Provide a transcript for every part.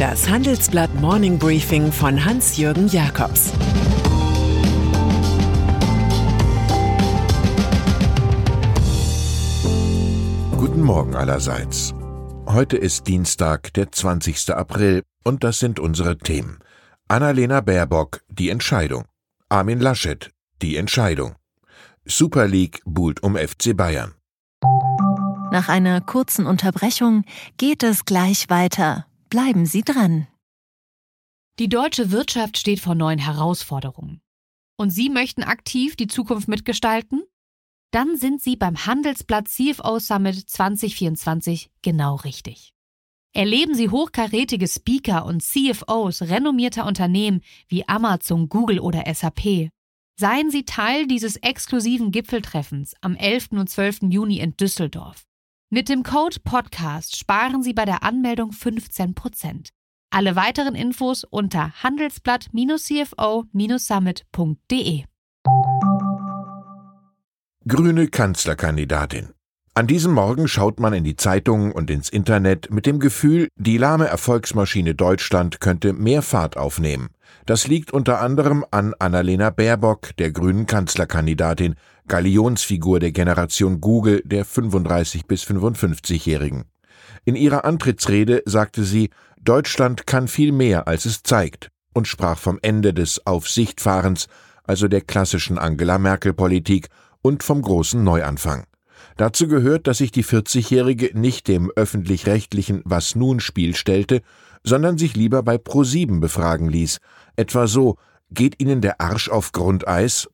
Das Handelsblatt Morning Briefing von Hans-Jürgen Jakobs Guten Morgen allerseits. Heute ist Dienstag, der 20. April, und das sind unsere Themen. Annalena Baerbock, die Entscheidung. Armin Laschet, die Entscheidung. Super League buhlt um FC Bayern. Nach einer kurzen Unterbrechung geht es gleich weiter. Bleiben Sie dran. Die deutsche Wirtschaft steht vor neuen Herausforderungen. Und Sie möchten aktiv die Zukunft mitgestalten? Dann sind Sie beim Handelsblatt CFO Summit 2024 genau richtig. Erleben Sie hochkarätige Speaker und CFOs renommierter Unternehmen wie Amazon, Google oder SAP. Seien Sie Teil dieses exklusiven Gipfeltreffens am 11. und 12. Juni in Düsseldorf. Mit dem Code Podcast sparen Sie bei der Anmeldung 15%. Alle weiteren Infos unter handelsblatt-cfo-summit.de. Grüne Kanzlerkandidatin. An diesem Morgen schaut man in die Zeitungen und ins Internet mit dem Gefühl, die lahme Erfolgsmaschine Deutschland könnte mehr Fahrt aufnehmen. Das liegt unter anderem an Annalena Baerbock, der grünen Kanzlerkandidatin, Galionsfigur der Generation Google der 35 bis 55-Jährigen. In ihrer Antrittsrede sagte sie, Deutschland kann viel mehr, als es zeigt, und sprach vom Ende des Aufsichtfahrens, also der klassischen Angela Merkel-Politik, und vom großen Neuanfang. Dazu gehört, dass sich die 40-Jährige nicht dem öffentlich-rechtlichen Was nun Spiel stellte, sondern sich lieber bei Pro7 befragen ließ. Etwa so, geht Ihnen der Arsch auf Grundeis?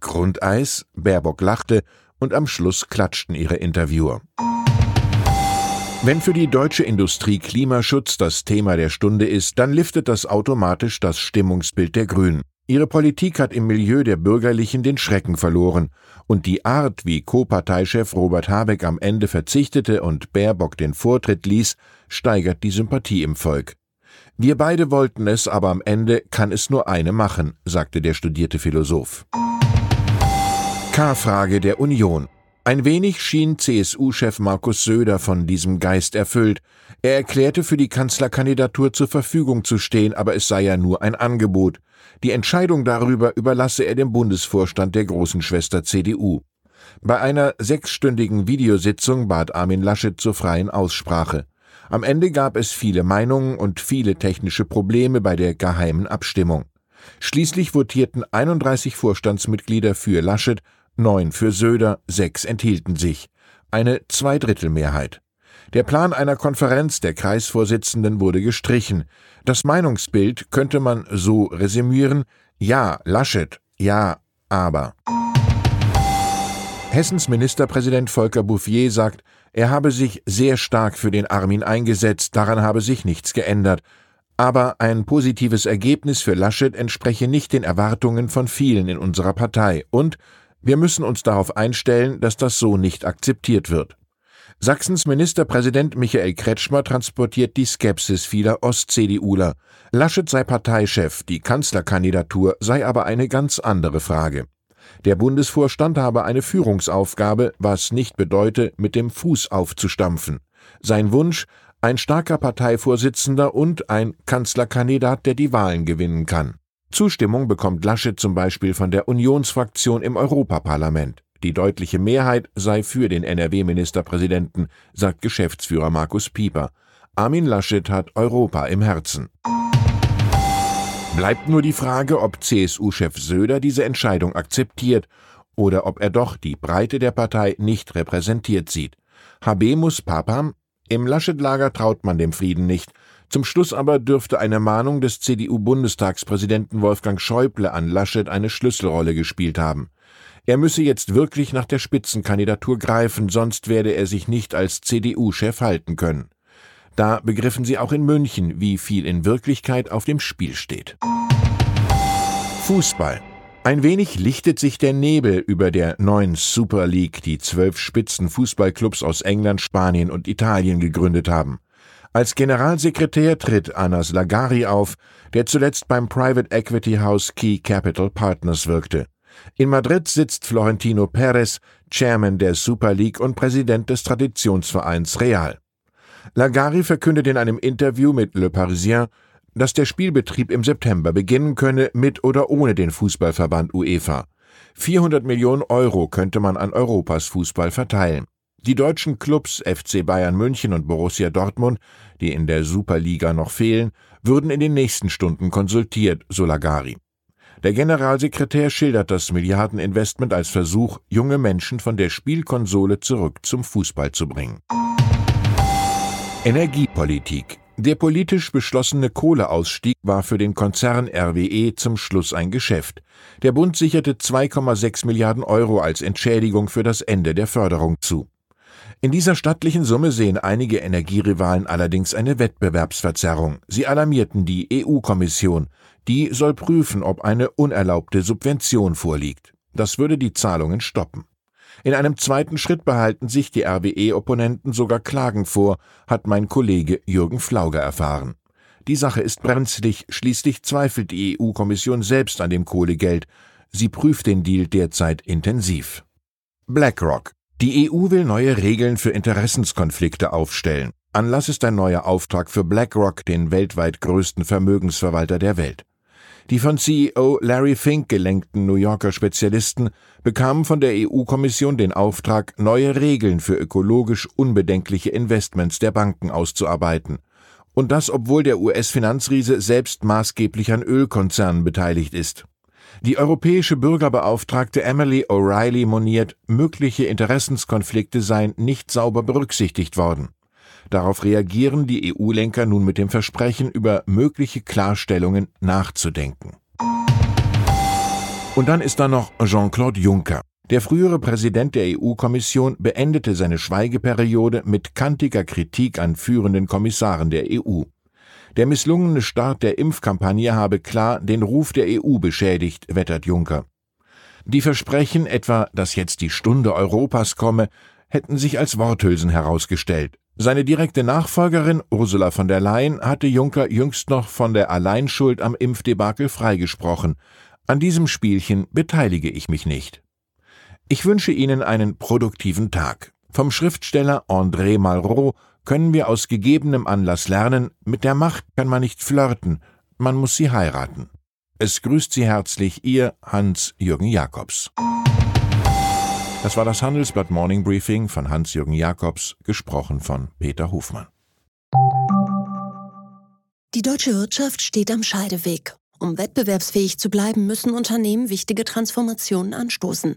Grundeis, Baerbock lachte und am Schluss klatschten ihre Interviewer. Wenn für die deutsche Industrie Klimaschutz das Thema der Stunde ist, dann liftet das automatisch das Stimmungsbild der Grünen. Ihre Politik hat im Milieu der Bürgerlichen den Schrecken verloren, und die Art, wie Co-Parteichef Robert Habeck am Ende verzichtete und Baerbock den Vortritt ließ, steigert die Sympathie im Volk. Wir beide wollten es, aber am Ende kann es nur eine machen, sagte der studierte Philosoph. K-Frage der Union. Ein wenig schien CSU-Chef Markus Söder von diesem Geist erfüllt. Er erklärte, für die Kanzlerkandidatur zur Verfügung zu stehen, aber es sei ja nur ein Angebot. Die Entscheidung darüber überlasse er dem Bundesvorstand der großen Schwester CDU. Bei einer sechsstündigen Videositzung bat Armin Laschet zur freien Aussprache. Am Ende gab es viele Meinungen und viele technische Probleme bei der geheimen Abstimmung. Schließlich votierten 31 Vorstandsmitglieder für Laschet neun für Söder, sechs enthielten sich. Eine Zweidrittelmehrheit. Der Plan einer Konferenz der Kreisvorsitzenden wurde gestrichen. Das Meinungsbild könnte man so resümieren: Ja, Laschet, ja, aber. Hessens Ministerpräsident Volker Bouffier sagt, er habe sich sehr stark für den Armin eingesetzt, daran habe sich nichts geändert. Aber ein positives Ergebnis für Laschet entspreche nicht den Erwartungen von vielen in unserer Partei und wir müssen uns darauf einstellen, dass das so nicht akzeptiert wird. Sachsens Ministerpräsident Michael Kretschmer transportiert die Skepsis vieler Ost-CDUler. Laschet sei Parteichef, die Kanzlerkandidatur sei aber eine ganz andere Frage. Der Bundesvorstand habe eine Führungsaufgabe, was nicht bedeute, mit dem Fuß aufzustampfen. Sein Wunsch, ein starker Parteivorsitzender und ein Kanzlerkandidat, der die Wahlen gewinnen kann. Zustimmung bekommt Laschet zum Beispiel von der Unionsfraktion im Europaparlament. Die deutliche Mehrheit sei für den NRW-Ministerpräsidenten, sagt Geschäftsführer Markus Pieper. Armin Laschet hat Europa im Herzen. Bleibt nur die Frage, ob CSU-Chef Söder diese Entscheidung akzeptiert oder ob er doch die Breite der Partei nicht repräsentiert sieht. Habemus Papam? Im Laschet-Lager traut man dem Frieden nicht. Zum Schluss aber dürfte eine Mahnung des CDU-Bundestagspräsidenten Wolfgang Schäuble an Laschet eine Schlüsselrolle gespielt haben. Er müsse jetzt wirklich nach der Spitzenkandidatur greifen, sonst werde er sich nicht als CDU-Chef halten können. Da begriffen sie auch in München, wie viel in Wirklichkeit auf dem Spiel steht. Fußball. Ein wenig lichtet sich der Nebel über der neuen Super League, die zwölf Spitzenfußballclubs aus England, Spanien und Italien gegründet haben. Als Generalsekretär tritt Anas Lagari auf, der zuletzt beim Private Equity House Key Capital Partners wirkte. In Madrid sitzt Florentino Perez, Chairman der Super League und Präsident des Traditionsvereins Real. Lagari verkündet in einem Interview mit Le Parisien, dass der Spielbetrieb im September beginnen könne, mit oder ohne den Fußballverband UEFA. 400 Millionen Euro könnte man an Europas Fußball verteilen. Die deutschen Clubs FC Bayern München und Borussia Dortmund, die in der Superliga noch fehlen, würden in den nächsten Stunden konsultiert, so Lagari. Der Generalsekretär schildert das Milliardeninvestment als Versuch, junge Menschen von der Spielkonsole zurück zum Fußball zu bringen. Energiepolitik der politisch beschlossene Kohleausstieg war für den Konzern RWE zum Schluss ein Geschäft. Der Bund sicherte 2,6 Milliarden Euro als Entschädigung für das Ende der Förderung zu. In dieser stattlichen Summe sehen einige Energierivalen allerdings eine Wettbewerbsverzerrung. Sie alarmierten die EU-Kommission. Die soll prüfen, ob eine unerlaubte Subvention vorliegt. Das würde die Zahlungen stoppen. In einem zweiten Schritt behalten sich die RWE-Opponenten sogar Klagen vor, hat mein Kollege Jürgen Flauger erfahren. Die Sache ist brenzlig, schließlich zweifelt die EU-Kommission selbst an dem Kohlegeld. Sie prüft den Deal derzeit intensiv. BlackRock. Die EU will neue Regeln für Interessenskonflikte aufstellen. Anlass ist ein neuer Auftrag für BlackRock, den weltweit größten Vermögensverwalter der Welt. Die von CEO Larry Fink gelenkten New Yorker Spezialisten bekamen von der EU-Kommission den Auftrag, neue Regeln für ökologisch unbedenkliche Investments der Banken auszuarbeiten. Und das, obwohl der US-Finanzriese selbst maßgeblich an Ölkonzernen beteiligt ist. Die europäische Bürgerbeauftragte Emily O'Reilly moniert, mögliche Interessenskonflikte seien nicht sauber berücksichtigt worden. Darauf reagieren die EU-Lenker nun mit dem Versprechen, über mögliche Klarstellungen nachzudenken. Und dann ist da noch Jean-Claude Juncker. Der frühere Präsident der EU-Kommission beendete seine Schweigeperiode mit kantiger Kritik an führenden Kommissaren der EU. Der misslungene Start der Impfkampagne habe klar den Ruf der EU beschädigt, wettert Juncker. Die Versprechen etwa, dass jetzt die Stunde Europas komme, hätten sich als Worthülsen herausgestellt. Seine direkte Nachfolgerin Ursula von der Leyen hatte Juncker jüngst noch von der Alleinschuld am Impfdebakel freigesprochen. An diesem Spielchen beteilige ich mich nicht. Ich wünsche Ihnen einen produktiven Tag. Vom Schriftsteller André Malraux können wir aus gegebenem Anlass lernen, mit der Macht kann man nicht flirten, man muss sie heiraten. Es grüßt Sie herzlich Ihr Hans-Jürgen Jakobs. Das war das Handelsblatt Morning Briefing von Hans-Jürgen Jakobs, gesprochen von Peter Hofmann. Die deutsche Wirtschaft steht am Scheideweg. Um wettbewerbsfähig zu bleiben, müssen Unternehmen wichtige Transformationen anstoßen.